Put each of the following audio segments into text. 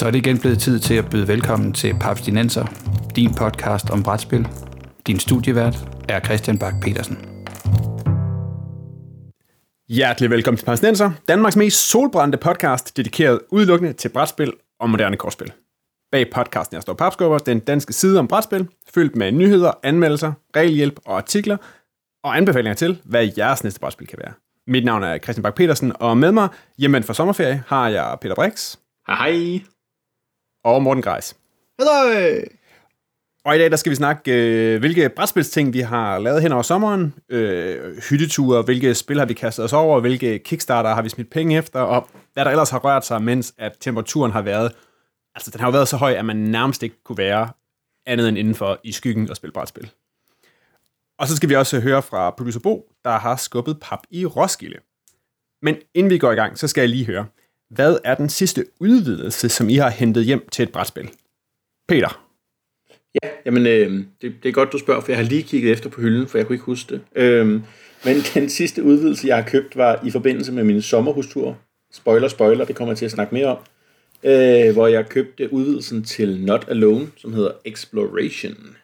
Så er det igen blevet tid til at byde velkommen til Papstinenser, din podcast om brætspil. Din studievært er Christian Bak petersen Hjertelig velkommen til Papstinenser, Danmarks mest solbrændte podcast, dedikeret udelukkende til brætspil og moderne kortspil. Bag podcasten er står Papskubber, den danske side om brætspil, fyldt med nyheder, anmeldelser, regelhjælp og artikler, og anbefalinger til, hvad jeres næste brætspil kan være. Mit navn er Christian Bak petersen og med mig, hjemme for sommerferie, har jeg Peter Brix. Hej. Og Morten Greis. Hallo! Og i dag der skal vi snakke, øh, hvilke brætspilsting vi har lavet hen over sommeren, øh, hytteture, hvilke spil har vi kastet os over, hvilke kickstarter har vi smidt penge efter, og hvad der ellers har rørt sig, mens at temperaturen har været, altså den har jo været så høj, at man nærmest ikke kunne være andet end indenfor i skyggen og spille brætspil. Og så skal vi også høre fra producer Bo, der har skubbet pap i Roskilde. Men inden vi går i gang, så skal jeg lige høre, hvad er den sidste udvidelse, som I har hentet hjem til et brætspil? Peter. Ja, jamen øh, det, det er godt, du spørger, for jeg har lige kigget efter på hylden, for jeg kunne ikke huske det. Øh, men den sidste udvidelse, jeg har købt, var i forbindelse med min sommerhustur. Spoiler, spoiler, det kommer jeg til at snakke mere om. Øh, hvor jeg købte udvidelsen til Not Alone, som hedder Exploration.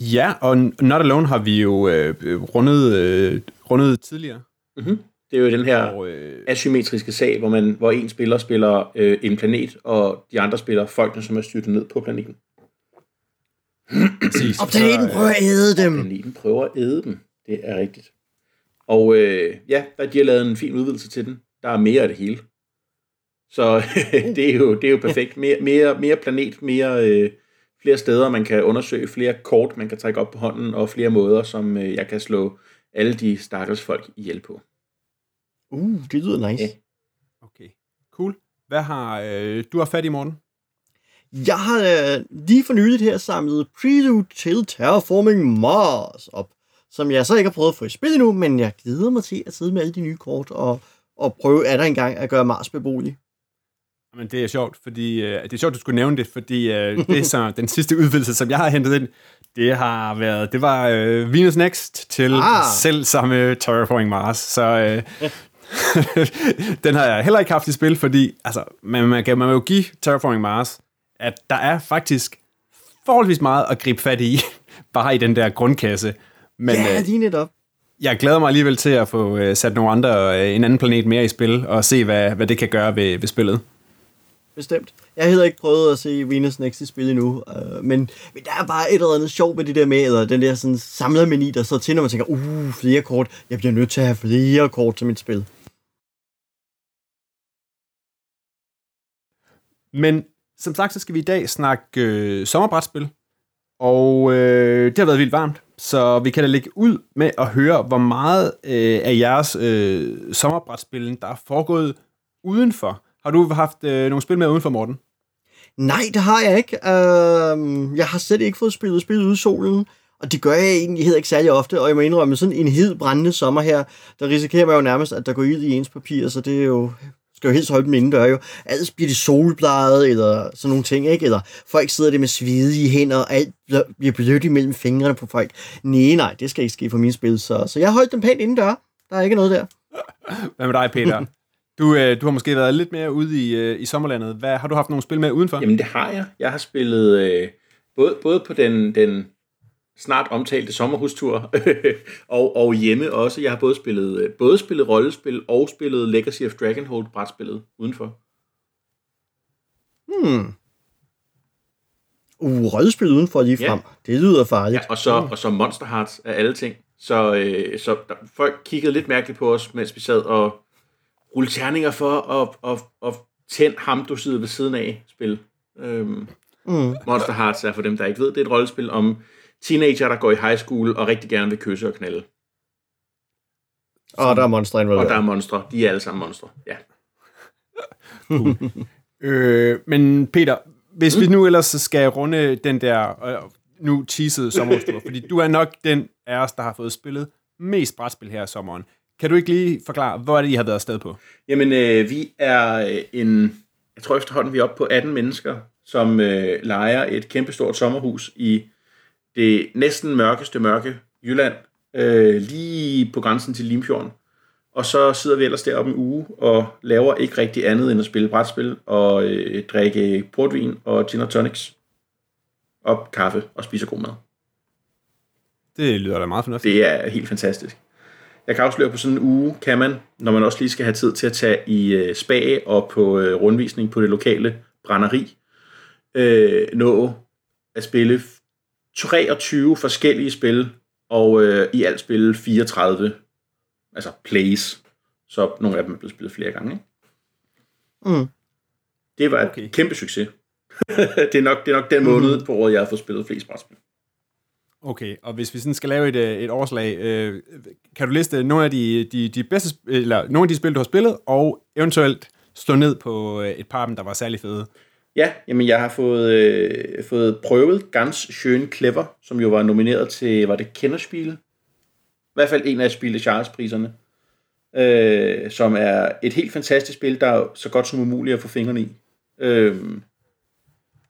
Ja, og Not Alone har vi jo øh, rundet, øh, rundet tidligere. Mm-hmm. Det er jo den her og, øh... asymmetriske sag, hvor, man, hvor en spiller spiller øh, en planet, og de andre spiller folkene, som er styrtet ned på planeten. Præcis. Og planeten prøver at æde dem. Og planeten prøver at æde dem. Det er rigtigt. Og øh, ja, der de har lavet en fin udvidelse til den. Der er mere af det hele. Så det, er jo, det er jo perfekt. Mere, mere, mere planet, mere, øh, flere steder, man kan undersøge, flere kort, man kan trække op på hånden, og flere måder, som øh, jeg kan slå alle de stakkels folk ihjel på. Uh, det lyder nice. Ja. Okay, cool. Hvad har øh, du har fat i morgen? Jeg har øh, lige for nyligt her samlet Prelude til Terraforming Mars op, som jeg så ikke har prøvet at få i spil endnu, men jeg glæder mig til at sidde med alle de nye kort og, og prøve at der engang at gøre Mars beboelig. Men det er sjovt, fordi øh, det er sjovt, du skulle nævne det, fordi øh, det er så den sidste udvidelse, som jeg har hentet ind, det har været, det var øh, Venus Next til ah. selv samme Terraforming Mars, så øh, den har jeg heller ikke haft i spil, fordi altså, man, man, kan, man vil jo give Terraforming Mars, at der er faktisk forholdsvis meget at gribe fat i, bare i den der grundkasse. Men, ja, lige netop. Jeg glæder mig alligevel til at få uh, sat nogle andre, uh, en anden planet mere i spil, og se, hvad, hvad det kan gøre ved, ved spillet. Bestemt. Jeg har heller ikke prøvet at se Venus Next i spil endnu, uh, men, men der er bare et eller andet sjovt ved det der med, eller den der sådan samlermeni, der så til, når man tænker, uh, flere kort, jeg bliver nødt til at have flere kort til mit spil. Men som sagt, så skal vi i dag snakke øh, sommerbrætspil, og øh, det har været vildt varmt, så vi kan da lægge ud med at høre, hvor meget øh, af jeres øh, sommerbrætspil, der er foregået udenfor. Har du haft øh, nogle spil med udenfor, Morten? Nej, det har jeg ikke. Uh, jeg har slet ikke fået spillet spil ude i solen, og det gør jeg egentlig heller ikke særlig ofte, og jeg må indrømme, sådan en hed brændende sommer her, der risikerer man jo nærmest, at der går ild i ens papir, så det er jo skal jo helst holde dem indendør jo. Alt bliver det solbladet, eller sådan nogle ting, ikke? Eller folk sidder det med svedige hænder, og alt bliver blødt imellem fingrene på folk. Nej, nej, det skal ikke ske for min spil, så, så jeg holdt dem pænt indendør. Der er ikke noget der. Hvad med dig, Peter? Du, øh, du har måske været lidt mere ude i, øh, i sommerlandet. Hvad, har du haft nogle spil med udenfor? Jamen, det har jeg. Jeg har spillet øh, både, både på den, den snart omtalte sommerhustur, og, og hjemme også. Jeg har både spillet, øh, både spillet rollespil og spillet Legacy of Dragonhold brætspillet udenfor. Hmm. Uh, rollespil udenfor lige frem. Ja. Det lyder farligt. Ja, og så, og så Monster Hearts af alle ting. Så, øh, så der, folk kiggede lidt mærkeligt på os, mens vi sad og rullede terninger for at, at, at tænde ham, du sidder ved siden af spil. Øhm, mm. Monster Hearts er for dem, der ikke ved, det er et rollespil om teenager, der går i high school og rigtig gerne vil kysse og knalde. Og der er monstre involveret. Og der er monstre. De er alle sammen monstre, ja. cool. øh, men Peter, hvis mm. vi nu ellers skal runde den der øh, nu teasede sommerhustur, fordi du er nok den af os, der har fået spillet mest brætspil her i sommeren. Kan du ikke lige forklare, hvor er det, I har været afsted på? Jamen, øh, vi er en, jeg tror efterhånden, vi er oppe på 18 mennesker, som øh, leger et kæmpestort sommerhus i det næsten mørkeste mørke Jylland, øh, lige på grænsen til Limfjorden. og så sidder vi ellers deroppe en uge og laver ikke rigtig andet end at spille brætspil og øh, drikke portvin og gin og tonics. Og kaffe og spise god mad. Det lyder da meget fornuftigt. Det er helt fantastisk. Jeg kan afsløre på sådan en uge, kan man, når man også lige skal have tid til at tage i øh, spag og på øh, rundvisning på det lokale brænderi, øh, nå at spille 23 forskellige spil, og øh, i alt spille 34 altså plays. Så nogle af dem er blevet spillet flere gange. Ikke? Mm. Det var Okay. et kæmpe succes. det, er nok, det er nok den måned på året, jeg har fået spillet flest brætspil. Okay, og hvis vi sådan skal lave et, øh, et overslag, øh, kan du liste nogle af de, de, de bedste, eller nogle af de spil, du har spillet, og eventuelt stå ned på øh, et par af dem, der var særlig fede? Ja, jamen jeg har fået, øh, fået prøvet Ganz Schön Clever, som jo var nomineret til, var det Kennerspiel? I hvert fald en af Spil priserne øh, som er et helt fantastisk spil, der er så godt som umuligt at få fingrene i. Øh,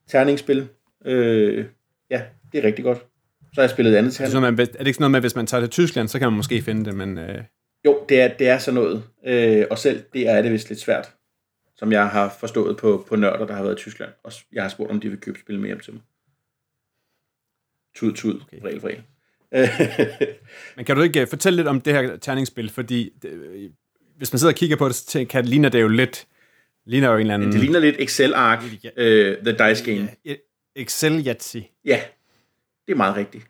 terningsspil. Øh, ja, det er rigtig godt. Så har jeg spillet et andet Er det, terning. sådan, man, er det ikke sådan noget med, at hvis man tager til Tyskland, så kan man måske finde det, men øh, Jo, det er, det er sådan noget. Øh, og selv det er det vist lidt svært, som jeg har forstået på, på nørder, der har været i Tyskland. Og jeg har spurgt, om de vil købe spil med hjem til mig. Tud, tud, okay. Okay. vrel, vrel. men kan du ikke øh, fortælle lidt om det her terningsspil, fordi det, øh, hvis man sidder og kigger på det, så kan det ligner det jo lidt, ligner jo en eller anden... det ligner lidt Excel-ark, øh, The Dice Game. Ja, Excel Yahtzee. Ja, det er meget rigtigt.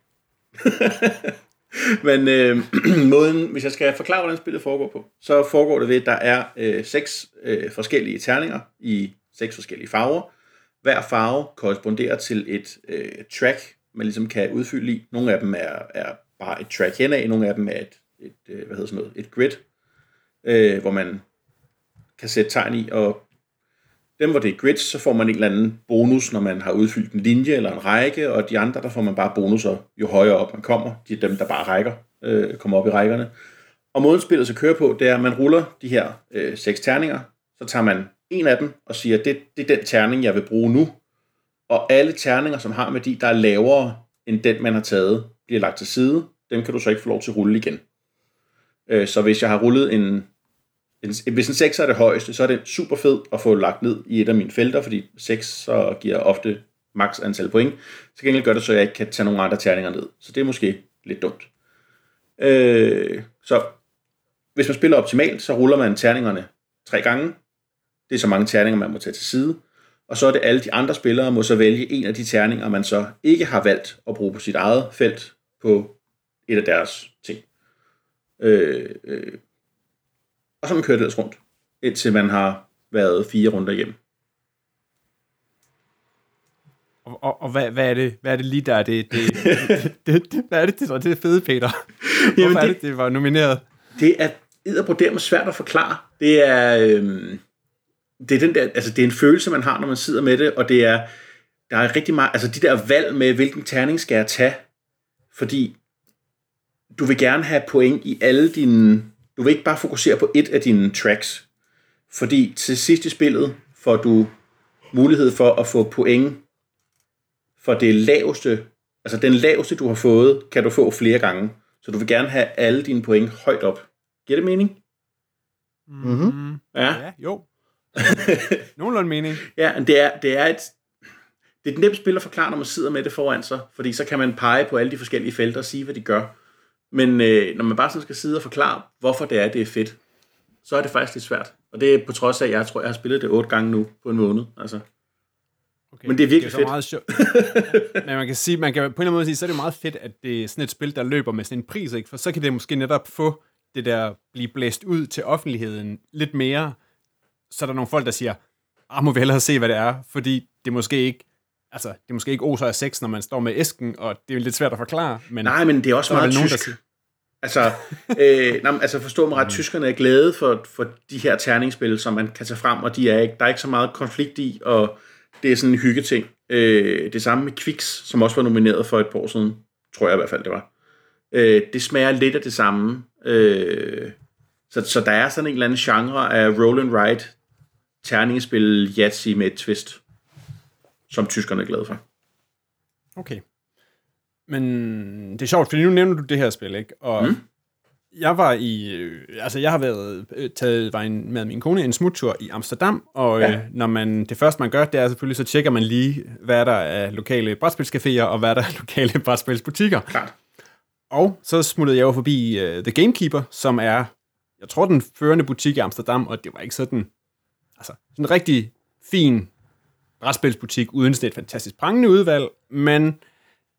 Men øh, måden, hvis jeg skal forklare, hvordan spillet foregår på, så foregår det ved, at der er øh, seks øh, forskellige terninger i seks forskellige farver. Hver farve korresponderer til et øh, track, man ligesom kan udfylde i. Nogle af dem er, er bare et track henad, nogle af dem er et, et øh, hvad hedder sådan noget, et grid, øh, hvor man kan sætte tegn i, og dem, hvor det er grids, så får man en eller anden bonus, når man har udfyldt en linje eller en række, og de andre, der får man bare bonusser, jo højere op man kommer. De er dem, der bare rækker, øh, kommer op i rækkerne. Og måden spillet så kører på, det er, at man ruller de her øh, seks terninger, så tager man en af dem og siger, det, det er den terning, jeg vil bruge nu. Og alle terninger, som har værdi, der er lavere end den, man har taget, bliver lagt til side. Dem kan du så ikke få lov til at rulle igen. Øh, så hvis jeg har rullet en, hvis en 6 er det højeste, så er det super fed at få lagt ned i et af mine felter, fordi 6 så giver ofte maks antal point. Til gengæld gør det, så jeg ikke kan tage nogle andre terninger ned. Så det er måske lidt dumt. Øh, så hvis man spiller optimalt, så ruller man terningerne tre gange. Det er så mange terninger, man må tage til side. Og så er det alle de andre spillere, må så vælge en af de terninger, man så ikke har valgt at bruge på sit eget felt på et af deres ting. Øh, øh, og så man kører det ellers rundt, indtil man har været fire runder igennem. Og, og, og hvad, hvad, er det, hvad er det lige der? er Det, det, det, det, hvad er det, det, det er fede, Peter? Hvorfor Jamen, er det- det, det var nomineret? Det er edderbruderet med svært at forklare. Det er, øhm, det er den der, altså det er en følelse, man har, når man sidder med det, og det er, der er rigtig meget, altså de der valg med, hvilken terning skal jeg tage, fordi du vil gerne have point i alle dine, du vil ikke bare fokusere på et af dine tracks, fordi til sidst i spillet får du mulighed for at få point for det laveste, altså den laveste, du har fået, kan du få flere gange. Så du vil gerne have alle dine point højt op. Giver det mening? Mm-hmm. Ja. Ja, jo. Nogenlunde mening. Ja, det er, det er et, det er et nemt spil at forklare, når man sidder med det foran sig, fordi så kan man pege på alle de forskellige felter og sige, hvad de gør. Men øh, når man bare sådan skal sidde og forklare, hvorfor det er, det er fedt, så er det faktisk lidt svært. Og det er på trods af, at jeg tror, jeg har spillet det otte gange nu på en måned. Altså. Okay. Men det er virkelig så fedt. Meget sjovt. Men man kan sige, man kan på en eller anden måde sige, så er det meget fedt, at det er sådan et spil, der løber med sådan en pris, ikke? For så kan det måske netop få det der blive blæst ud til offentligheden lidt mere. Så er der nogle folk, der siger, ah, må vi hellere se, hvad det er, fordi det måske ikke, altså, det er måske ikke oser af sex, når man står med æsken, og det er lidt svært at forklare, men Nej, men det er også så er meget nogen, tysk. der Altså, øh, nej, altså forstå mig ret, tyskerne er glade for, for de her terningsspil, som man kan tage frem, og de er ikke, der er ikke så meget konflikt i, og det er sådan en hyggeting. Øh, det samme med Quicks, som også var nomineret for et par år siden, tror jeg i hvert fald, det var. Øh, det smager lidt af det samme. Øh, så, så der er sådan en eller anden genre af roll and ride terningsspil Yahtzee med et twist, som tyskerne er glade for. Okay. Men det er sjovt, fordi nu nævner du det her spil, ikke? Og mm. Jeg var i, øh, altså jeg har været øh, taget var en, med min kone en smuttur i Amsterdam, og ja. Ja. øh, når man, det første man gør, det er selvfølgelig, så tjekker man lige, hvad der er lokale brætspilscaféer, og hvad der er lokale brætspilsbutikker. Klart. Og så smuttede jeg jo forbi uh, The Gamekeeper, som er, jeg tror, den førende butik i Amsterdam, og det var ikke sådan, altså, sådan en rigtig fin brætspilsbutik, uden sådan et fantastisk prangende udvalg, men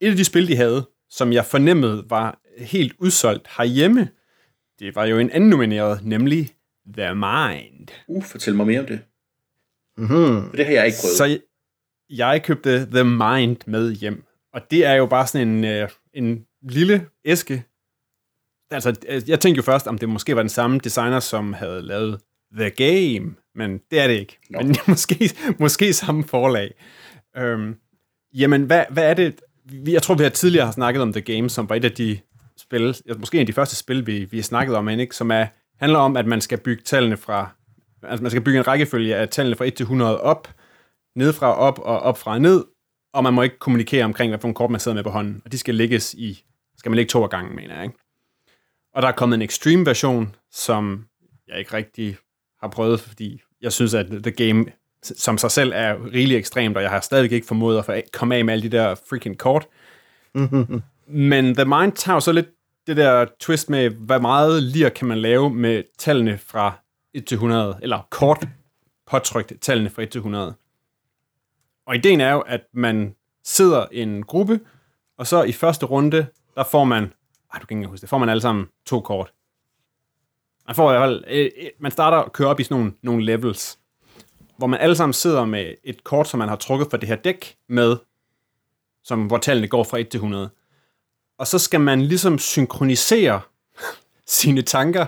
et af de spil, de havde, som jeg fornemmede var helt udsolgt herhjemme, det var jo en anden nomineret, nemlig The Mind. Uh, fortæl mig mere om det. Mm-hmm. For det har jeg ikke prøvet. Så jeg, jeg købte The Mind med hjem, og det er jo bare sådan en, øh, en lille æske. Altså, øh, jeg tænkte jo først, om det måske var den samme designer, som havde lavet The Game, men det er det ikke. Nå. Men måske, måske samme forlag. Øhm, jamen, hvad, hvad er det? Jeg tror, vi har tidligere har snakket om The Game, som var et af de spil, måske en af de første spil, vi, vi har snakket om, men ikke, som er, handler om, at man skal bygge tallene fra, altså man skal bygge en rækkefølge af tallene fra 1 til 100 op, nedefra op og op fra ned, og man må ikke kommunikere omkring, hvad for en kort man sidder med på hånden, og de skal lægges i, skal man lægge to af gangen, mener jeg, ikke? Og der er kommet en extreme version, som jeg ikke rigtig har prøvet, fordi jeg synes, at The Game som sig selv er rigelig ekstremt, og jeg har stadig ikke formået at få komme af med alle de der freaking kort. Men The Mind tager jo så lidt det der twist med, hvad meget lir kan man lave med tallene fra 1 til 100, eller kort påtrykt tallene fra 1 til 100. Og ideen er jo, at man sidder i en gruppe, og så i første runde, der får man, ej, du kan ikke huske det, får man alle sammen to kort. Man får i hvert fald, øh, øh man starter at kører op i sådan nogle, nogle levels, hvor man alle sammen sidder med et kort, som man har trukket fra det her dæk med, som, hvor tallene går fra 1 til 100. Og så skal man ligesom synkronisere sine tanker,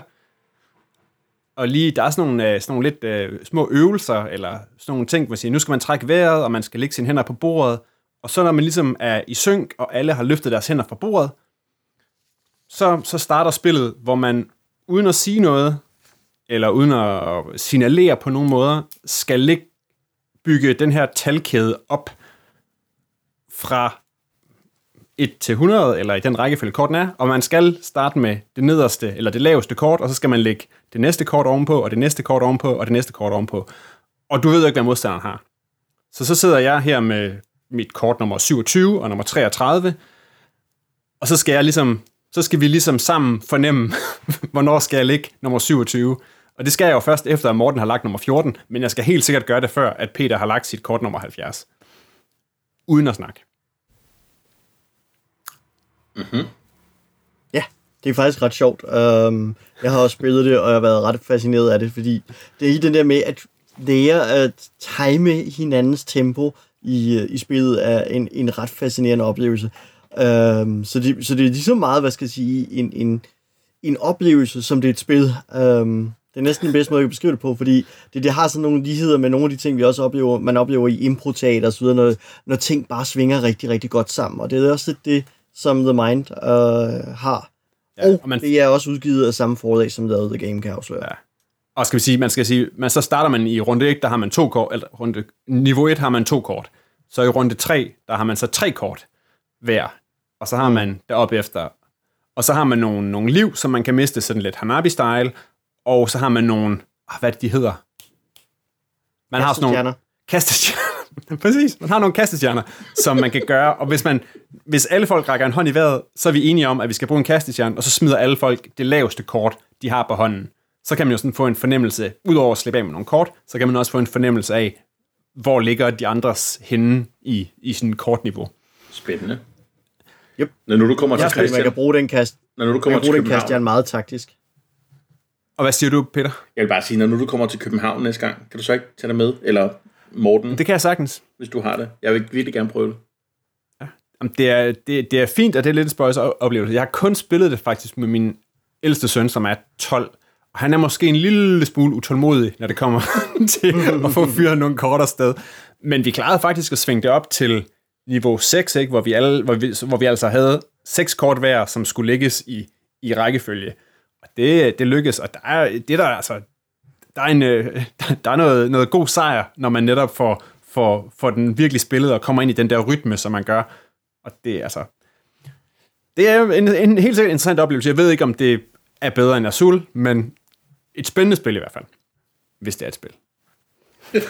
og lige, der er sådan nogle, øh, sådan nogle lidt øh, små øvelser, eller sådan nogle ting, hvor man siger, nu skal man trække vejret, og man skal lægge sine hænder på bordet, og så når man ligesom er i synk, og alle har løftet deres hænder fra bordet, så, så starter spillet, hvor man uden at sige noget, eller uden at signalere på nogen måder, skal ligge, bygge den her talkæde op fra 1 til 100, eller i den rækkefølge korten er, og man skal starte med det nederste, eller det laveste kort, og så skal man lægge det næste kort ovenpå, og det næste kort ovenpå, og det næste kort ovenpå. Og du ved jo ikke, hvad modstanderen har. Så så sidder jeg her med mit kort nummer 27 og nummer 33, og så skal jeg ligesom, så skal vi ligesom sammen fornemme, hvornår skal jeg lægge nummer 27. Og det skal jeg jo først efter, at Morten har lagt nummer 14, men jeg skal helt sikkert gøre det før, at Peter har lagt sit kort nummer 70. Uden at snakke. Ja, det er faktisk ret sjovt. Um, jeg har også spillet det, og jeg har været ret fascineret af det, fordi det er i den der med at lære at time hinandens tempo i, øh, i spillet er en, en ret fascinerende oplevelse. Um, så, det, så det er lige så meget, hvad skal jeg sige, en, en, en oplevelse, som det er et spil. Um, det er næsten den bedste måde, jeg kan beskrive det på, fordi det, det har sådan nogle ligheder med nogle af de ting, vi også oplever, man oplever i improteater videre, når, når ting bare svinger rigtig, rigtig godt sammen. Og det er også lidt det, som The Mind øh, har. Ja, og og man- det er også udgivet af samme forlag, som lavede The Game, kan jeg afsløre. Ja. Og skal vi sige, man skal sige, man så starter man i runde 1, der har man to kort, eller runde, niveau 1 har man to kort. Så i runde 3, der har man så tre kort hver. Og så har man deroppe efter, og så har man nogle, nogle liv, som man kan miste sådan lidt Hanabi-style, og så har man nogle, ah, hvad er det, de hedder? Man har sådan nogle Kastestjerner. kastestjerner. Præcis, man har nogle kastestjerner, som man kan gøre, og hvis, man, hvis alle folk rækker en hånd i vejret, så er vi enige om, at vi skal bruge en kastestjerne, og så smider alle folk det laveste kort, de har på hånden. Så kan man jo sådan få en fornemmelse, udover at slippe af med nogle kort, så kan man også få en fornemmelse af, hvor ligger de andres henne i, i sådan et kortniveau. Spændende. Yep. Når nu du kommer til Jeg man kan Christian, bruge den kast, når nu du man kommer kan til bruge den København, kastjern meget taktisk. Og hvad siger du, Peter? jeg vil bare sige, når nu du kommer til København næste gang, kan du så ikke tage dig med? Eller Morten, Det kan jeg sagtens. hvis du har det. Jeg vil virkelig gerne prøve det. Jamen, Det er, det, det er fint, og det er lidt en spøjs oplevelse. Jeg har kun spillet det faktisk med min ældste søn, som er 12. Og han er måske en lille smule utålmodig, når det kommer til at få fyret nogle kort afsted. Men vi klarede faktisk at svinge det op til niveau 6, ikke? Hvor, vi alle, hvor, vi, hvor vi altså havde seks kort hver, som skulle lægges i, i rækkefølge. Og det, det lykkedes, og der er, det der altså der er, en, øh, der er noget, noget god sejr, når man netop får, får, får den virkelig spillet og kommer ind i den der rytme, som man gør. Og det er altså... Det er en, en helt sikkert interessant oplevelse. Jeg ved ikke, om det er bedre end Azul, men et spændende spil i hvert fald. Hvis det er et spil.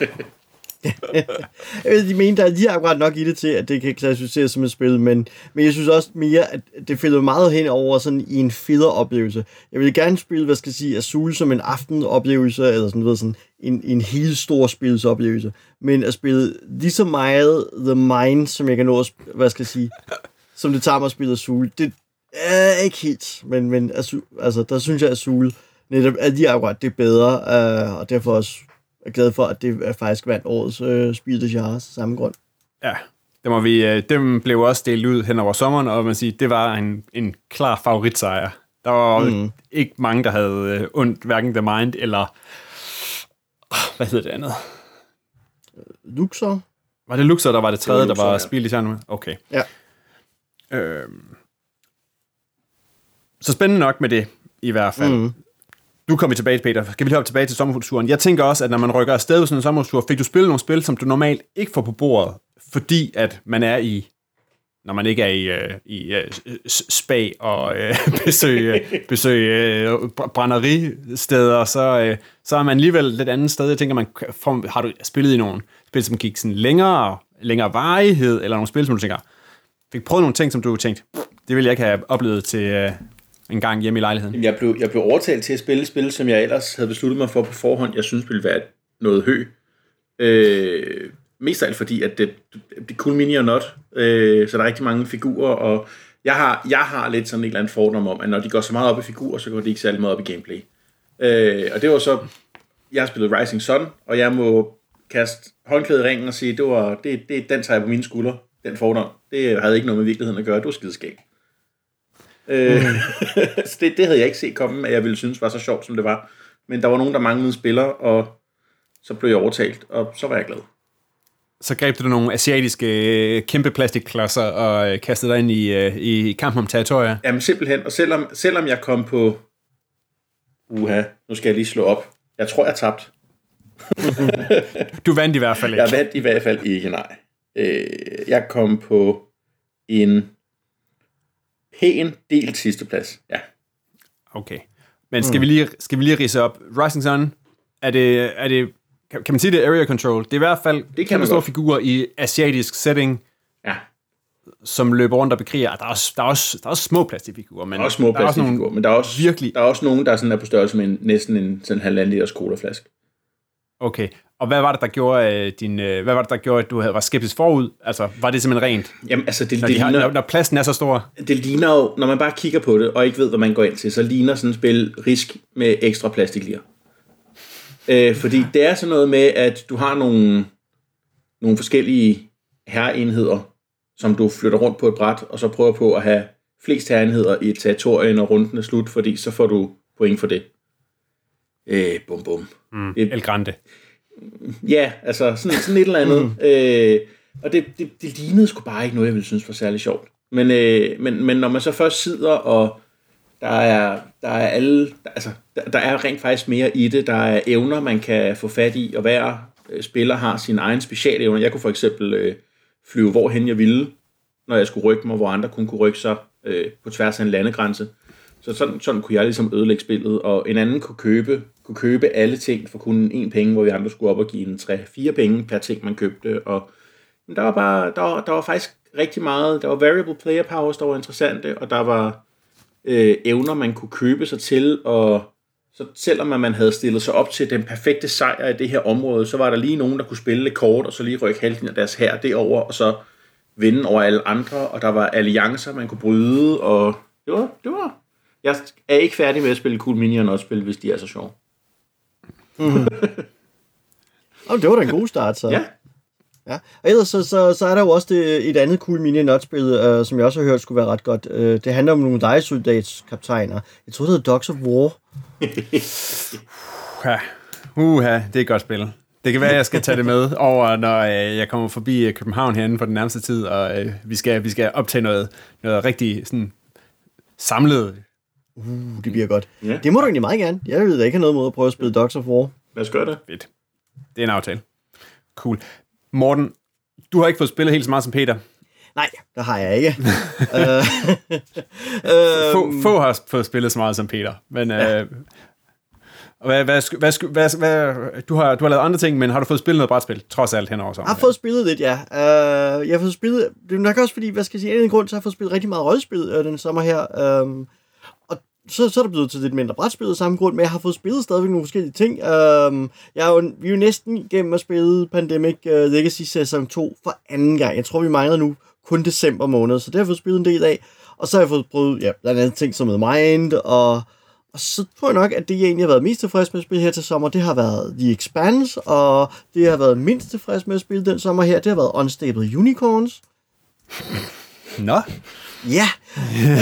Jeg ved, de mener, der er lige akkurat nok i det til, at det kan klassificeres som et spil, men, men jeg synes også mere, at det falder meget hen over sådan i en federe oplevelse. Jeg vil gerne spille, hvad skal jeg sige, Azul som en aftenoplevelse, eller sådan, ved, sådan en, en helt stor spilsoplevelse, men at spille lige så meget The Mind, som jeg kan nå at, hvad skal jeg sige, som det tager mig at spille Azul, det er ikke helt, men, men Azul, altså, der synes jeg, at Azul netop er lige akkurat det er bedre, øh, og derfor også er glad for, at det er faktisk vandt årets øh, Spiel des Jahres samme grund. Ja, dem, må vi, øh, dem blev også delt ud hen over sommeren, og man siger, det var en, en klar favoritsejr. Der var mm. ikke mange, der havde øh, ondt, hverken The Mind eller... Hvad hedder det andet? Luxor? Var det Luxor, der var det tredje, Det var der var Luxor, ja. spil i? Okay. Ja. Øhm. Så spændende nok med det, i hvert fald. Mm. Du kommer tilbage, Peter. Skal vi lige hoppe tilbage til sommerfuturen? Jeg tænker også, at når man rykker afsted på sådan en sommerfutur, fik du spillet nogle spil, som du normalt ikke får på bordet, fordi at man er i når man ikke er i, øh, i øh, spa og øh, besøg, øh, besøg øh, brænderisteder, så, øh, så er man alligevel lidt andet sted. Jeg tænker, man får, har du spillet i nogle spil, som gik sådan længere, længere varighed, eller nogle spil, som du tænker, fik prøvet nogle ting, som du tænkte, det ville jeg ikke have oplevet til øh, en gang hjemme i lejligheden. Jeg blev, jeg blev overtalt til at spille et spil, som jeg ellers havde besluttet mig for på forhånd, jeg synes ville være noget hø. Øh, mest af alt fordi, at det, det er cool mini og not, øh, så der er rigtig mange figurer, og jeg har, jeg har lidt sådan en eller anden fordom om, at når de går så meget op i figurer, så går de ikke særlig meget op i gameplay. Øh, og det var så, jeg har spillet Rising Sun, og jeg må kaste håndklædet i ringen og sige, det var, det, det, den tager jeg på mine skuldre, den fordom. Det havde ikke noget med virkeligheden at gøre, det var skideskab. Øh, så det, det havde jeg ikke set komme, at jeg ville synes var så sjovt, som det var. Men der var nogen, der manglede en spiller, og så blev jeg overtalt, og så var jeg glad. Så greb du nogle asiatiske øh, kæmpe plastikklodser og øh, kastede dig ind i, øh, i kampen om territorier. Jamen simpelthen, og selvom, selvom jeg kom på... Uha, nu skal jeg lige slå op. Jeg tror, jeg tabte. Du vandt i hvert fald ikke. Jeg vandt i hvert fald ikke, nej. Jeg kom på en pæn delt sidsteplads. Ja. Okay. Men skal, mm. vi lige, skal vi lige rise op? Rising Sun, er det, er det, kan, kan man sige det er area control? Det er i hvert fald det kan man store figurer i asiatisk setting, Ja, som løber rundt og bekriger. Der er også, der er også, der er også små plastikfigurer, men der er også små der er også nogle plastikfigurer, men der er også, virkelig- der er også nogen, der sådan er på størrelse med en, næsten en sådan halvanden liters colaflaske. Okay. Og hvad var det, der gjorde, øh, din, øh, hvad var det, der gjorde at du havde, var skeptisk forud? Altså, var det simpelthen rent? Jamen, altså, det, Når, det, de har, ligner, når, når pladsen er så stor? det ligner jo, når man bare kigger på det, og ikke ved, hvad man går ind til, så ligner sådan et spil risk med ekstra plastiklir. Øh, fordi det er sådan noget med, at du har nogle, nogle forskellige herreenheder, som du flytter rundt på et bræt, og så prøver på at have flest herreenheder i et territorie, når runden er slut, fordi så får du point for det. Øh, bum bum. Mm, El Grande. Ja, altså sådan, sådan et eller andet. øh, og det, det, det lignede sgu bare ikke noget, jeg ville synes var særlig sjovt. Men, øh, men, men når man så først sidder, og der er, der er alle, altså, der, der er rent faktisk mere i det. Der er evner, man kan få fat i, og hver øh, spiller har sine egne specialevner. Jeg kunne for eksempel øh, flyve hvorhen jeg ville, når jeg skulle rykke mig, hvor andre kun kunne rykke sig øh, på tværs af en landegrænse. Så sådan, sådan kunne jeg ligesom ødelægge spillet, og en anden kunne købe, kunne købe alle ting for kun en penge, hvor vi andre skulle op og give en 3-4 penge per ting, man købte. Og men der var bare, der var, der var faktisk rigtig meget, der var variable player powers, der var interessante, og der var øh, evner, man kunne købe sig til, og så selvom at man havde stillet sig op til den perfekte sejr i det her område, så var der lige nogen, der kunne spille lidt kort, og så lige rykke halvdelen af deres her derover, og så vinde over alle andre, og der var alliancer, man kunne bryde, og det var, det var, jeg er ikke færdig med at spille Cool Mini og Not-spil, hvis de er så sjove. Og det var da en god start, så. Ja, Ja, og ellers så, så, så er der jo også det, et andet cool mini nutspil, øh, som jeg også har hørt skulle være ret godt. Øh, det handler om nogle lejesoldatskaptajner. Jeg tror det hedder Dogs of War. Uha. Uha, det er et godt spil. Det kan være, at jeg skal tage det med over, når øh, jeg kommer forbi øh, København herinde for den nærmeste tid, og øh, vi, skal, vi skal optage noget, noget rigtig sådan, samlet. Uh, det bliver godt. Ja. Det må du egentlig meget gerne. Jeg ved da ikke have noget mod at prøve at spille Dogs of War. lad os gøre det. Fedt. Det er en aftale. Cool. Morten, du har ikke fået spillet helt så meget som Peter. Nej, det har jeg ikke. øh, Få, øhm, få har fået spillet så meget som Peter, men... Ja. Øh, og hvad, hvad, hvad, hvad, hvad, du, har, du har lavet andre ting, men har du fået spillet noget brætspil, trods alt henover Jeg sommeren? har fået spillet lidt, ja. Uh, jeg har fået spillet... Det er nok også fordi, hvad skal jeg sige, en af grund, så har jeg fået spillet rigtig meget rollespil uh, den sommer her. Um, så, så er der blevet til lidt mindre brætspil af samme grund, men jeg har fået spillet stadigvæk nogle forskellige ting. Um, jeg er jo, vi er jo næsten igennem at spille Pandemic uh, Legacy Sæson 2 for anden gang. Jeg tror, vi mangler nu kun december måned, så det har jeg fået spillet en del af. Og så har jeg fået prøvet, ja, blandt andet ting som med Mind, og og så tror jeg nok, at det, jeg egentlig har været mest tilfreds med at spille her til sommer, det har været The Expanse, og det, jeg har været mindst tilfreds med at spille den sommer her, det har været Unstable Unicorns. Nå, Ja,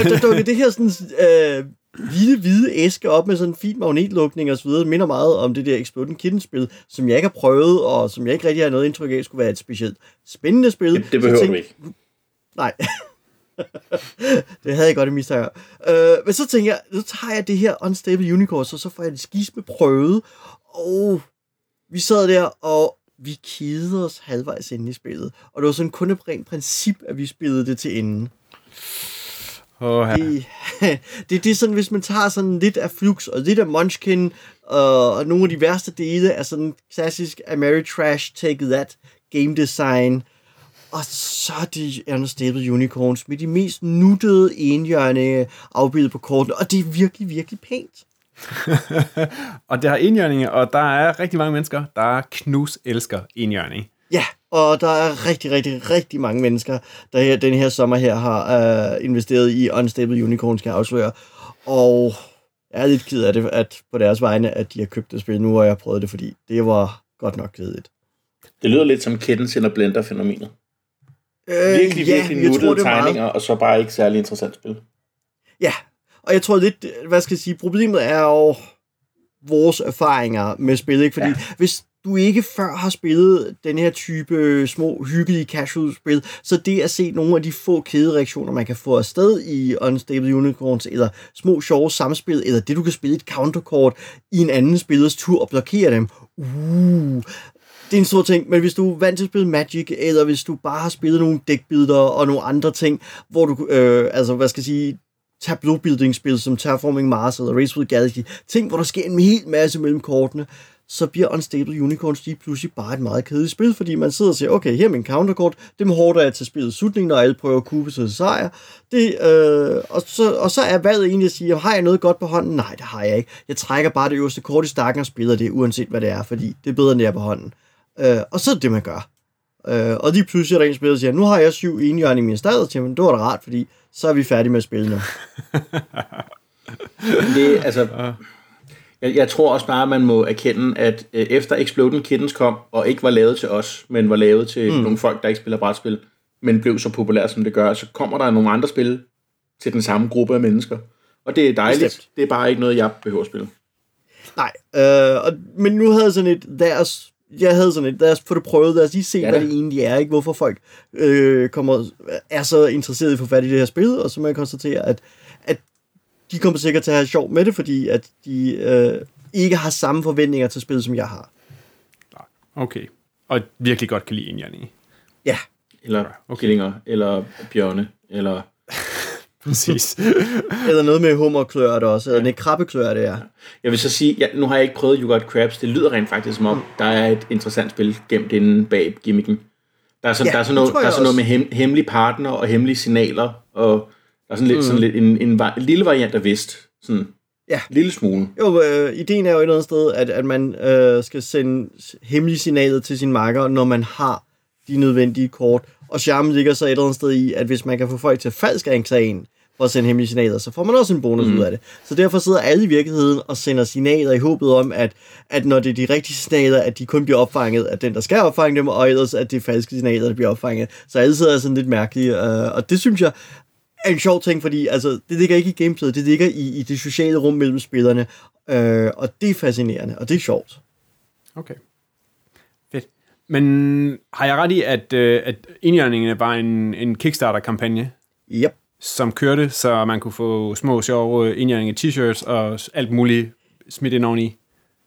der dukkede det her sådan, øh, hvide, hvide æske op med sådan en fin magnetlukning og så videre. Det minder meget om det der Exploding Kitten-spil, som jeg ikke har prøvet, og som jeg ikke rigtig har noget indtryk af, skulle være et specielt spændende spil. Det, det Så behøver tænkte- du ikke. Nej. det havde jeg godt i mistanke. Øh, men så tænker jeg, nu tager jeg det her Unstable Unicorns, og så får jeg det skisme prøvet. Og vi sad der, og vi kidede os halvvejs inde i spillet. Og det var sådan kun et rent princip, at vi spillede det til enden. Oh, ja. Det, det, det er sådan, hvis man tager sådan lidt af Flux og lidt af Munchkin, og, og nogle af de værste dele af sådan klassisk Ameritrash Take That game design, og så er det Unstable Unicorns med de mest nuttede enhjørne afbildet på kortene, og det er virkelig, virkelig pænt. og det har enhjørninger, og der er rigtig mange mennesker, der knus elsker enhjørning. Ja, og der er rigtig, rigtig, rigtig mange mennesker, der her, den her sommer her har øh, investeret i Unstable Unicorns, kan jeg afsløre. Og jeg er lidt ked af det, at på deres vegne, at de har købt det spil nu, og jeg har prøvet det, fordi det var godt nok kedeligt. Det lyder lidt som Kittens eller Blender-fænomenet. Øh, Virkelig, virkelig jeg nuttede det er meget- tegninger, og så bare ikke særlig interessant spil. Ja, og jeg tror lidt, hvad skal jeg sige, problemet er jo vores erfaringer med spil, ikke? Fordi ja. hvis du ikke før har spillet den her type øh, små, hyggelige casual-spil, så det at se nogle af de få kædereaktioner, man kan få afsted i Unstable Unicorns, eller små sjove samspil, eller det du kan spille et counterkort i en anden spillers tur og blokere dem, uh, det er en stor ting, men hvis du er vant til at spille Magic, eller hvis du bare har spillet nogle dækbilleder og nogle andre ting, hvor du, øh, altså hvad skal jeg sige, tableau building spil som Terraforming Mars eller Race with Galaxy, ting, hvor der sker en hel masse mellem kortene, så bliver Unstable Unicorns lige pludselig bare et meget kedeligt spil, fordi man sidder og siger, okay, her er min counterkort, dem hårder jeg til spillet slutning, når alle prøver at kube sig sejr. Det, øh, og, så, og så er valget egentlig at sige, har jeg noget godt på hånden? Nej, det har jeg ikke. Jeg trækker bare det øverste kort i stakken og spiller det, uanset hvad det er, fordi det er bedre, end er på hånden. Øh, og så er det det, man gør. Øh, og lige pludselig er der en spiller, der siger, nu har jeg syv enhjørn i min stad, og tænker, man, det var da rart, fordi så er vi færdige med at spille nu. Det, altså, jeg, jeg tror også bare, at man må erkende, at øh, efter Exploding Kittens kom, og ikke var lavet til os, men var lavet til mm. nogle folk, der ikke spiller brætspil, men blev så populært, som det gør, så kommer der nogle andre spil til den samme gruppe af mennesker. Og det er dejligt. Bestemt. Det er bare ikke noget, jeg behøver at spille. Nej, øh, og, men nu havde jeg sådan et, os, jeg havde sådan et, lad os få det prøvet, lad os lige se, Ja hvad det egentlig er, ikke? hvorfor folk øh, kommer, er så interesserede i at få fat i det her spil, og så må jeg konstatere, at, at de kommer sikkert til at have sjov med det, fordi at de øh, ikke har samme forventninger til spil, som jeg har. Okay. Og virkelig godt kan lide enhjørning. Ja, Eller Okay. okay. killinger, eller bjørne, eller... Præcis. eller noget med hummerklør det også, eller ja. krabbeklør det er. Jeg vil så sige, ja, nu har jeg ikke prøvet You Got Crabs. Det lyder rent faktisk som om, der er et interessant spil gemt inde bag gimmicken. Der er, sådan, Ja, der er sådan, noget, der er sådan noget med hem, hemmelige partner og hemmelige signaler, og der er sådan lidt, mm. sådan lidt en, en, en lille variant af vist. Sådan Ja. en lille smule. Jo, øh, ideen er jo et eller andet sted, at, at man øh, skal sende hemmelige signaler til sin marker, når man har de nødvendige kort. Og charmen ligger så et eller andet sted i, at hvis man kan få folk til falsk anklage en for at sende hemmelige signaler, så får man også en bonus mm. ud af det. Så derfor sidder alle i virkeligheden og sender signaler i håbet om, at, at når det er de rigtige signaler, at de kun bliver opfanget af den, der skal opfange dem, og ellers at det er falske signaler, der bliver opfanget. Så alle sidder sådan lidt mærkelige, øh, og det synes jeg er en sjov ting, fordi altså, det ligger ikke i gameplayet, det ligger i, i det sociale rum mellem spillerne, øh, og det er fascinerende, og det er sjovt. Okay. Fedt. Men har jeg ret i, at, øh, at enhjørningene var en, en Kickstarter-kampagne, Yep. som kørte, så man kunne få små, sjove enhjørninge t-shirts og alt muligt smidt ind oveni?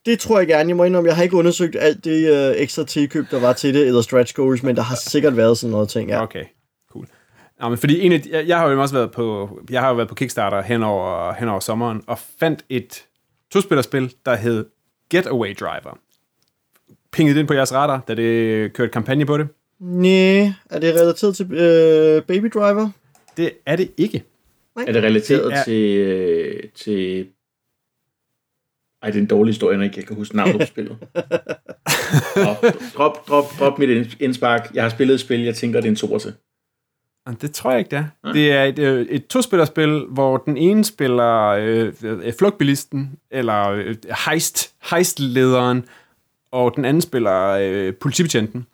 Det tror jeg gerne. Jeg må indrømme, jeg har ikke undersøgt alt det øh, ekstra tilkøb, der var til det, eller stretch goals, men der har sikkert været sådan noget ting, ja. Okay. Ja, men fordi en af de, jeg, jeg har jo også været på, jeg har jo været på Kickstarter hen over, hen over sommeren, og fandt et tospillerspil, der hed Getaway Driver. Pingede det ind på jeres radar, da det kørte kampagne på det? Næh, er det relateret til øh, Baby Driver? Det er det ikke. Er det relateret Det er- til, øh, til... Ej, det er en dårlig historie, når jeg ikke kan huske navnet på spillet. Nå, drop, drop, drop mit ind- indspark. Jeg har spillet et spil, jeg tænker, det er en toer til. Det tror jeg ikke, det er. Det er et, øh, et tospillerspil, hvor den ene spiller øh, øh, flugtbilisten, eller øh, heist, heistlederen, og den anden spiller øh, politibetjenten.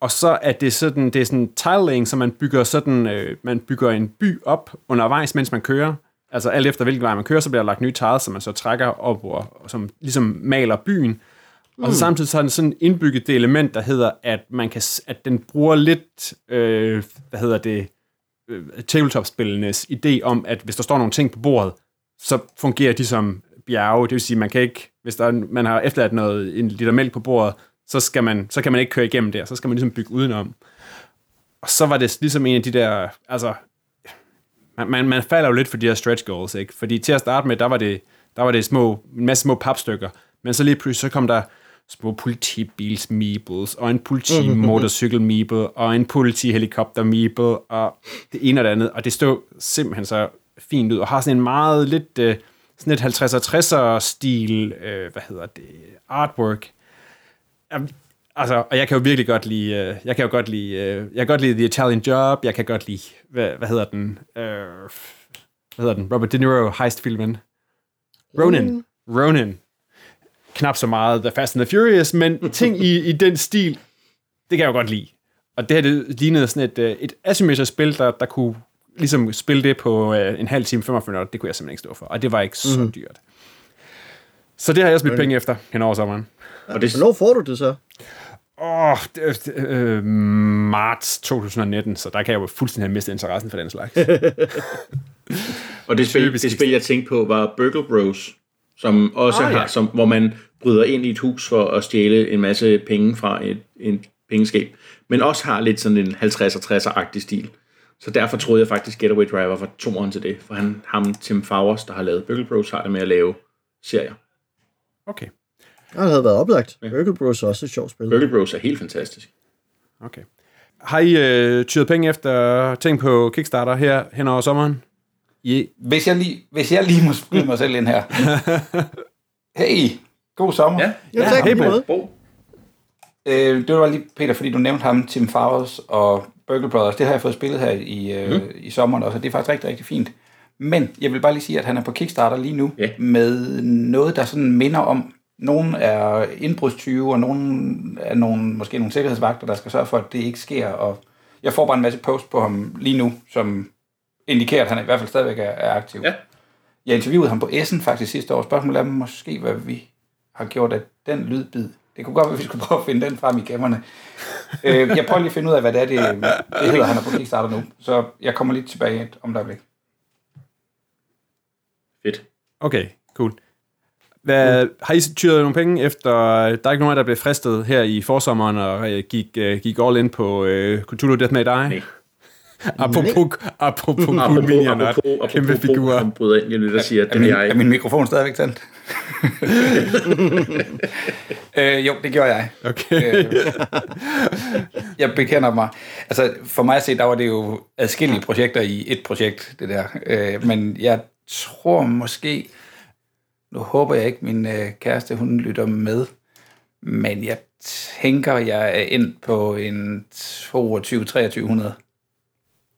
Og så er det sådan, det er sådan tiling, så man bygger sådan, øh, man bygger en by op undervejs, mens man kører. Altså alt efter hvilken vej man kører, så bliver der lagt nye tiles, som man så trækker op, og, og som ligesom maler byen. Og så samtidig så er den sådan indbygget det element, der hedder, at man kan, at den bruger lidt, øh, hvad hedder det, øh, tabletop-spillenes idé om, at hvis der står nogle ting på bordet, så fungerer de som bjerge. Det vil sige, man kan ikke, hvis der er, man har efterladt noget, en liter mælk på bordet, så, skal man, så kan man ikke køre igennem der, så skal man ligesom bygge udenom. Og så var det ligesom en af de der, altså, man, man, man falder jo lidt for de her stretch goals, ikke? Fordi til at starte med, der var det, der var det små, en masse små papstykker, men så lige pludselig, så kom der små politibils meeples, og en politimotorcykel meeple, og en politihelikopter meeple, og det ene og det andet, og det stod simpelthen så fint ud, og har sådan en meget lidt, øh, sådan et 50'er 60'er stil, øh, hvad hedder det, artwork. Jamen, Altså, og jeg kan jo virkelig godt lide, øh, jeg kan jo godt lide, øh, jeg kan godt lide The Italian Job, jeg kan godt lide, hvad, hvad hedder den, øh, hvad hedder den, Robert De Niro heist-filmen. Ronin. Ronin. Knap så meget The Fast and the Furious, men ting i, i den stil, det kan jeg jo godt lide. Og det her, det lignede sådan et, øh, et asymmetrisk spil, der, der kunne ligesom spille det på øh, en halv time, 45 minutter, det kunne jeg simpelthen ikke stå for. Og det var ikke så dyrt. Så det har jeg smidt penge efter hen over sommeren. Og det, Hvornår får du det så? Åh, oh, øh, marts 2019, så der kan jeg jo fuldstændig have mistet interessen for den slags. og det, spil, det spil, jeg tænkte på, var Burgle Bros, som også Ah, ah, ja. har, som, hvor man bryder ind i et hus for at stjæle en masse penge fra et, et pengeskab, men også har lidt sådan en 50'er-60'er-agtig stil. Så derfor troede jeg faktisk, Getaway Driver var toeren til det, for han, ham, Tim Fowers, der har lavet Burgle Bros, har det med at lave serier. Okay, Ja, det havde været oplagt. Ja. Burgle Bros er også et sjovt spil. Burgle Bros er helt fantastisk. okay. Har I øh, tyret penge efter ting på Kickstarter her hen over sommeren? I, Hvis jeg lige, hvis jeg lige må skyde mig selv ind her. Hey, god sommer. Ja, Jo, tak, hey, på Bo. Øh, det var lige, Peter, fordi du nævnte ham, Tim Fowers og Burgle Brothers. Det har jeg fået spillet her i, øh, mm. i sommeren også, og det er faktisk rigtig, rigtig fint. Men jeg vil bare lige sige, at han er på Kickstarter lige nu Ja. med noget, der sådan minder om, nogle er indbrudstyve, og nogle er nogle, måske nogle sikkerhedsvagter, der skal sørge for, at det ikke sker. Og jeg får bare en masse post på ham lige nu, som indikerer, at han i hvert fald stadigvæk er, er aktiv. Ja. Jeg interviewede ham på Essen faktisk sidste år. Spørgsmålet er måske, hvad vi har gjort af den lydbid. Det kunne godt være, at vi skulle prøve at finde den frem i gemmerne. øh, jeg prøver lige at finde ud af, hvad det er, det, det hedder, han er på Kickstarter nu. Så jeg kommer lige tilbage et- om der øjeblik. Fedt. okay, cool. Hvad, har I tyret nogle penge efter, der er ikke nogen der blev fristet her i forsommeren og øh, gik, øh, gik all in på øh, Cthulhu Death May Die? Nej. Apropos, apropos cool Apropos, minion og apropos, kæmpe apropos, figurer. som bryder ind, jeg lytter og siger, at Er det min, er er jeg. min mikrofon stadigvæk tændt? øh, jo, det gjorde jeg. Okay. Øh, jeg bekender mig. Altså, for mig at se, der var det jo adskillige projekter i et projekt, det der. Øh, men jeg tror måske, nu håber jeg ikke, min øh, kæreste, hun lytter med, men jeg tænker, jeg er ind på en 22-2300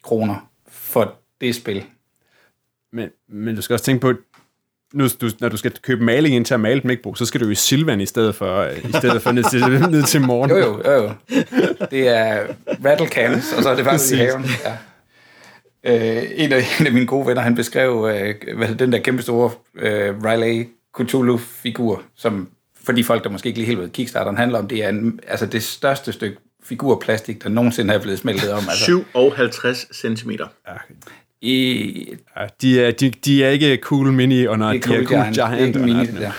kroner for det spil. Men, men du skal også tænke på, nu, du, når du skal købe maling ind til at male dem, ikke, Bo, så skal du jo i Silvan i stedet for, øh, i stedet for ned til, ned til morgen. Jo, jo, jo, jo. Det er rattle cans, og så er det faktisk i haven. Ja. Øh, en, af, en af mine gode venner, han beskrev øh, hvad den der kæmpe store øh, Riley Cthulhu-figur, som for de folk, der måske ikke lige helt ved Kickstarteren handler om, det er en, altså det største stykke figurplastik, der nogensinde er blevet smeltet om. Altså, 57 cm. I, Ja, de, er, de, de er ikke cool mini under, det de er cool giant. er ikke mini, det der.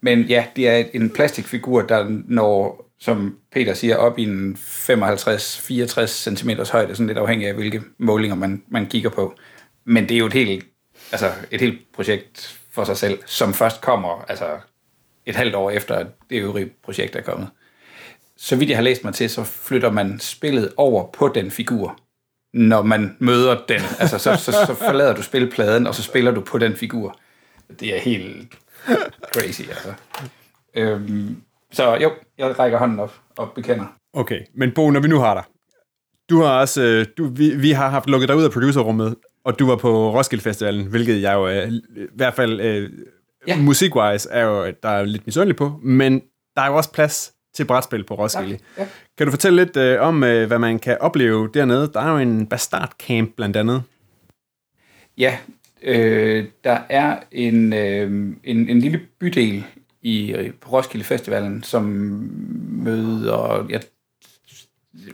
Men ja, det er en plastikfigur, der når som Peter siger, op i en 55-64 cm højde, sådan lidt afhængig af, hvilke målinger man, man kigger på. Men det er jo et helt, altså et helt projekt for sig selv, som først kommer altså et halvt år efter, at det øvrige projekt er kommet. Så vidt jeg har læst mig til, så flytter man spillet over på den figur, når man møder den. Altså, så, så, så forlader du spilpladen, og så spiller du på den figur. Det er helt crazy, altså. Øhm, så jo, jeg rækker hånden op og bekender. Okay, men Bo, når vi nu har dig. Du har også, øh, du, vi, vi har haft lukket dig ud af producerrummet, og du var på Roskilde Festivalen, hvilket jeg jo er, i hvert fald øh, Ja. ja. musikwise er jo, der er lidt misundelig på, men der er jo også plads til brætspil på Roskilde. Ja. Kan du fortælle lidt øh, om, øh, hvad man kan opleve dernede? Der er jo en Bastard Camp blandt andet. Ja, øh, der er en, øh, en, en lille bydel i, øh, på Roskilde Festivalen, som møder... Jeg,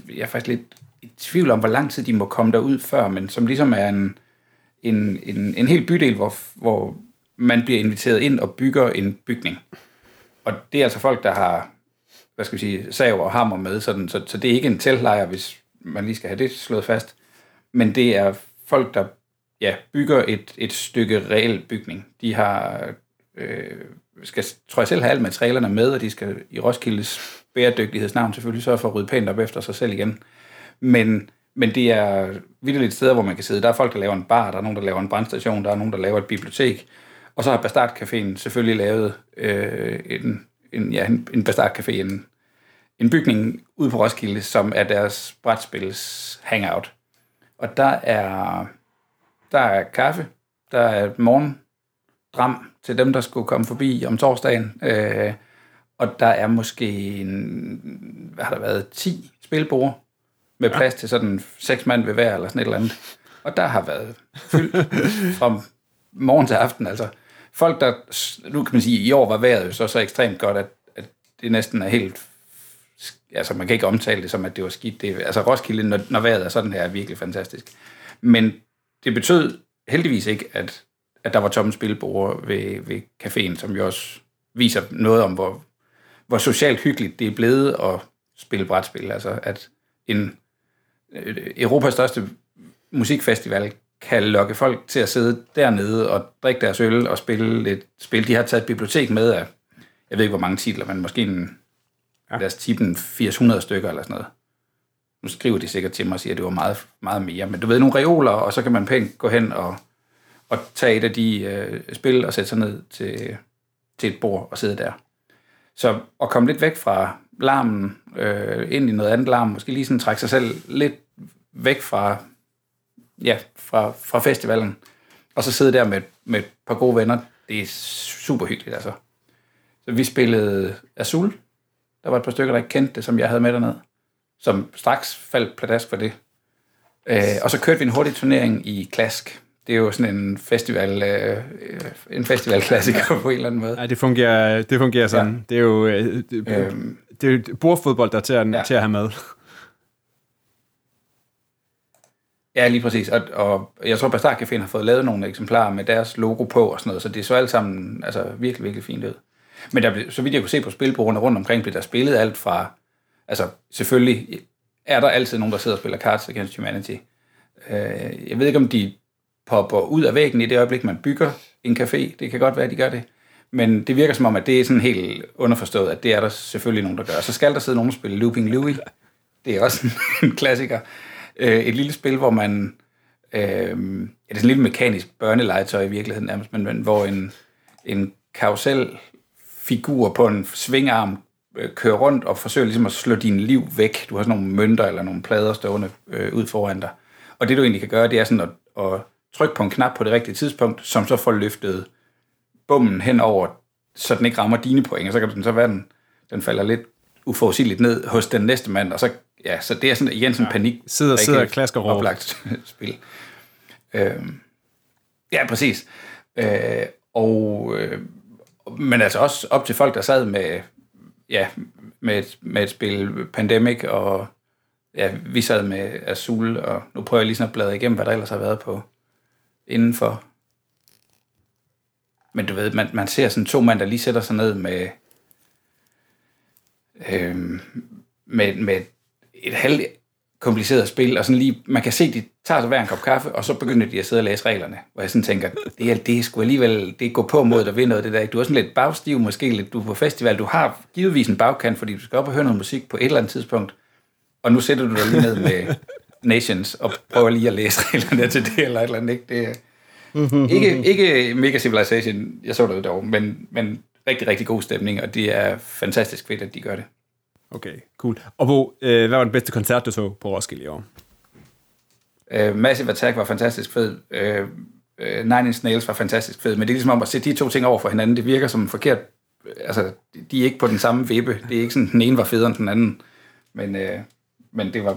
jeg er faktisk lidt i tvivl om, hvor lang tid de må komme derud før, men som ligesom er en, en, en, en hel bydel, hvor, hvor man bliver inviteret ind og bygger en bygning. Og det er altså folk, der har hvad skal vi sige, sav og hammer med, sådan, så, så det er ikke en teltlejr, hvis man lige skal have det slået fast, men det er folk, der ja, bygger et, et stykke reel bygning. De har, øh, skal, tror jeg selv, have alle materialerne med, og de skal i Roskildes bæredygtighedsnavn selvfølgelig sørge for at rydde pænt op efter sig selv igen. Men, men det er vildt steder, sted, hvor man kan sidde. Der er folk, der laver en bar, der er nogen, der laver en brandstation, der er nogen, der laver et bibliotek. Og så har Bastard Caféen selvfølgelig lavet øh, en, en, ja, en, en Bastard Café, en, en bygning ude på Roskilde, som er deres brætspils hangout. Og der er, der er kaffe, der er morgendram til dem, der skulle komme forbi om torsdagen. Øh, og der er måske en, hvad har der været, 10 spilbord med plads til sådan seks mand ved hver, eller sådan et eller andet. Og der har været fyldt fra morgen til aften. Altså, folk, der, nu kan man sige, i år var vejret jo så, så ekstremt godt, at, at det næsten er helt, altså man kan ikke omtale det som, at det var skidt. Det, altså Roskilde, når, når vejret er sådan her, er virkelig fantastisk. Men det betød heldigvis ikke, at, at der var tomme spilbord ved, ved caféen, som jo også viser noget om, hvor, hvor socialt hyggeligt det er blevet at spille brætspil. Altså at en øh, Europas største musikfestival kan lokke folk til at sidde dernede og drikke deres øl og spille lidt spil. De har taget et bibliotek med af, jeg ved ikke hvor mange titler, men måske en, ja. lad os tippe en 800 stykker eller sådan noget. Nu skriver de sikkert til mig og siger, at det var meget, meget mere. Men du ved, nogle reoler, og så kan man pænt gå hen og, og tage et af de øh, spil og sætte sig ned til, til et bord og sidde der. Så at komme lidt væk fra larmen, øh, ind i noget andet larm, måske lige sådan trække sig selv lidt væk fra, ja, fra, fra festivalen, og så sidde der med, med et par gode venner, det er super hyggeligt, altså. Så vi spillede Azul. Der var et par stykker, der ikke kendte det, som jeg havde med derned, som straks faldt pladask for det. Øh, og så kørte vi en hurtig turnering i Klask. Det er jo sådan en festival, øh, en festivalklassiker på en eller anden måde. Nej, det fungerer, det fungerer sådan. Ja. Det er jo øh, det, Øhm, det er jo bordfodbold, der er til at, Ja. ja. til at have med. Ja, lige præcis. Og, og jeg tror, Bastard Caféen har fået lavet nogle eksemplarer med deres logo på og sådan noget, så det så alt sammen altså, virkelig, virkelig fint ud. Men der blev, så vidt jeg kunne se på spilbordene rundt omkring, blev der spillet alt fra... Altså, selvfølgelig er der altid nogen, der sidder og spiller Cards Against Humanity. Øh, jeg ved ikke, om de popper ud af væggen i det øjeblik, man bygger en café. Det kan godt være, at de gør det. Men det virker som om, at det er sådan helt underforstået, at det er der selvfølgelig nogen, der gør. Så skal der sidde nogen og spille Looping Louie. Det er også en klassiker. Øh, et lille spil, hvor man... Øh, det er sådan en lille mekanisk børnelegetøj i virkeligheden nærmest, men, men hvor en, en karusel-figur på en svingarm øh, kører rundt og forsøger ligesom at slå din liv væk. Du har sådan nogle mønter eller nogle plader stående øh, ud foran dig. Og det du egentlig kan gøre, det er sådan at, at trykke på en knap på det rigtige tidspunkt, som så får løftet bommen henover, så den ikke rammer dine point, og så kan den så være, den, den falder lidt uforudsigeligt ned hos den næste mand, og så, ja, så det er sådan igen sådan en panik. Sidder- sidder og klasker råb. Oplagt spil. Øhm, ja, præcis. Øh, og, øh, men altså også op til folk, der sad med, ja, med, et, med et spil Pandemic, og ja, vi sad med Azul, og nu prøver jeg lige sådan at bladre igennem, hvad der ellers har været på indenfor. Men du ved, man, man ser sådan to mænd, der lige sætter sig ned med øh, med, med et halvt kompliceret spil, og sådan lige, man kan se, de tager sig hver en kop kaffe, og så begynder de at sidde og læse reglerne, hvor jeg sådan tænker, det er, det er sgu alligevel, det går på mod, der ved noget, det der. Du er sådan lidt bagstiv, måske lidt, du er på festival, du har givetvis en bagkant, fordi du skal op og høre noget musik på et eller andet tidspunkt, og nu sætter du dig lige ned med Nations, og prøver lige at læse reglerne til det, eller et eller andet, ikke? Det er, ikke, ikke Mega Civilization, jeg så det dog, men, men rigtig, rigtig god stemning, og det er fantastisk fedt, at de gør det. Okay, cool. Og Bo, øh, hvad var den bedste koncert, du så på Roskilde i år? Uh, Massive Attack var fantastisk fed. Uh, uh, Nine Inch Nails var fantastisk fed. Men det er ligesom om at sætte de to ting over for hinanden. Det virker som en forkert... Altså, de er ikke på den samme vippe. Det er ikke sådan, den ene var federe end den anden. Men, uh, men det var...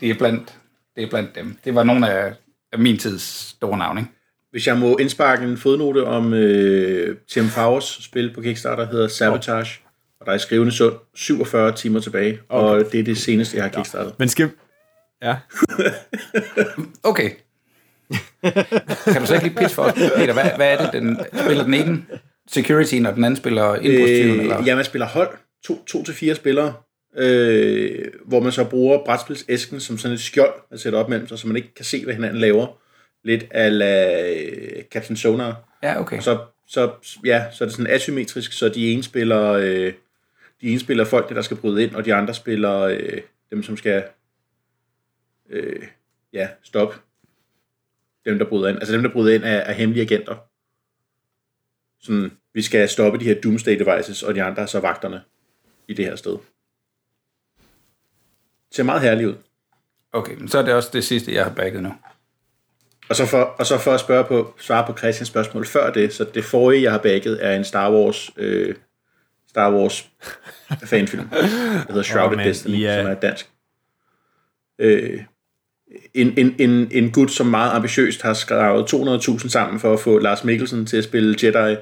Det er blandt, det er blandt dem. Det var nogle af, af min tids store navne, ikke? Hvis jeg må indsparke en fodnote om øh, Tim Fowers spil på Kickstarter, hedder Sabotage. Og der er skrivende sund 47 timer tilbage, okay. og det er det seneste, jeg har kickstartet. Men skal... Ja. Okay. kan du så ikke lige pitch for os, Peter? Hvad, hvad er det, den spiller den ene security, og den anden spiller indbrudstyven? Øh, eller? ja, man spiller hold. To, to til fire spillere. Øh, hvor man så bruger brætspilsæsken som sådan et skjold, man sætter op mellem sig, så man ikke kan se, hvad hinanden laver. Lidt ala øh, Captain Sonar. Ja, okay. Og så, så, ja, så er det sådan asymmetrisk, så de ene spiller, øh, de ene spiller folk, der skal bryde ind, og de andre spiller øh, dem, som skal øh, ja, stoppe dem, der bryder ind. Altså dem, der bryder ind, er, er hemmelige agenter. Sådan, vi skal stoppe de her Doomsday Devices, og de andre er så vagterne i det her sted. Det ser meget herligt ud. Okay, men så er det også det sidste, jeg har bagget nu. Og så for, og så for at spørge på, svare på Christians spørgsmål før det, så det forrige, jeg har bagget, er en Star Wars, øh, Star Wars fanfilm, der hedder Shrouded Åh, mand, Destiny, ja. som er dansk. Øh, en, en, en, en gut, som meget ambitiøst har skrevet 200.000 sammen for at få Lars Mikkelsen til at spille Jedi,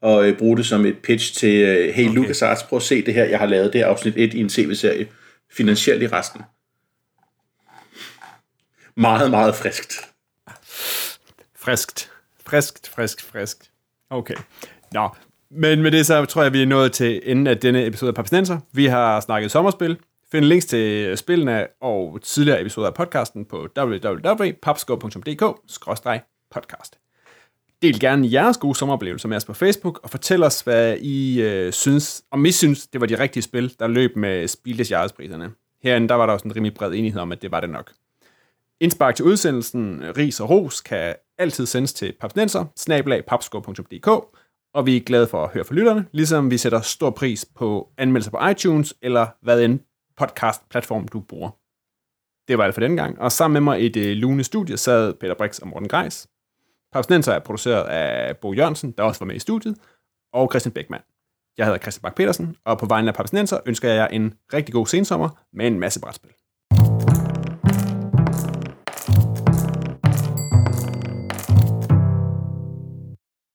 og øh, bruge det som et pitch til, øh, hey okay. LucasArts, prøv at se det her, jeg har lavet det her afsnit 1 i en tv-serie, finansielt i resten. Meget, meget friskt. Friskt. Friskt, friskt, friskt. Okay. Nå, men med det så tror jeg, vi er nået til enden af denne episode af Papsnenser. Vi har snakket sommerspil. Find links til spillene og tidligere episoder af podcasten på www.papsgo.dk-podcast. Del gerne jeres gode sommeroplevelser med os på Facebook, og fortæl os, hvad I øh, synes, om I synes, det var de rigtige spil, der løb med Spildes Jahres-priserne. Herinde, der var der også en rimelig bred enighed om, at det var det nok. Indspark til udsendelsen, ris og ros, kan altid sendes til papsnenser, snabelag og vi er glade for at høre fra lytterne, ligesom vi sætter stor pris på anmeldelser på iTunes, eller hvad end podcast-platform du bruger. Det var alt for denne gang, og sammen med mig i det lune studie sad Peter Brix og Morten Greis. Papsnenser er produceret af Bo Jørgensen, der også var med i studiet, og Christian Beckmann. Jeg hedder Christian Bak petersen og på vegne af Papsnenser ønsker jeg jer en rigtig god sensommer med en masse brætspil.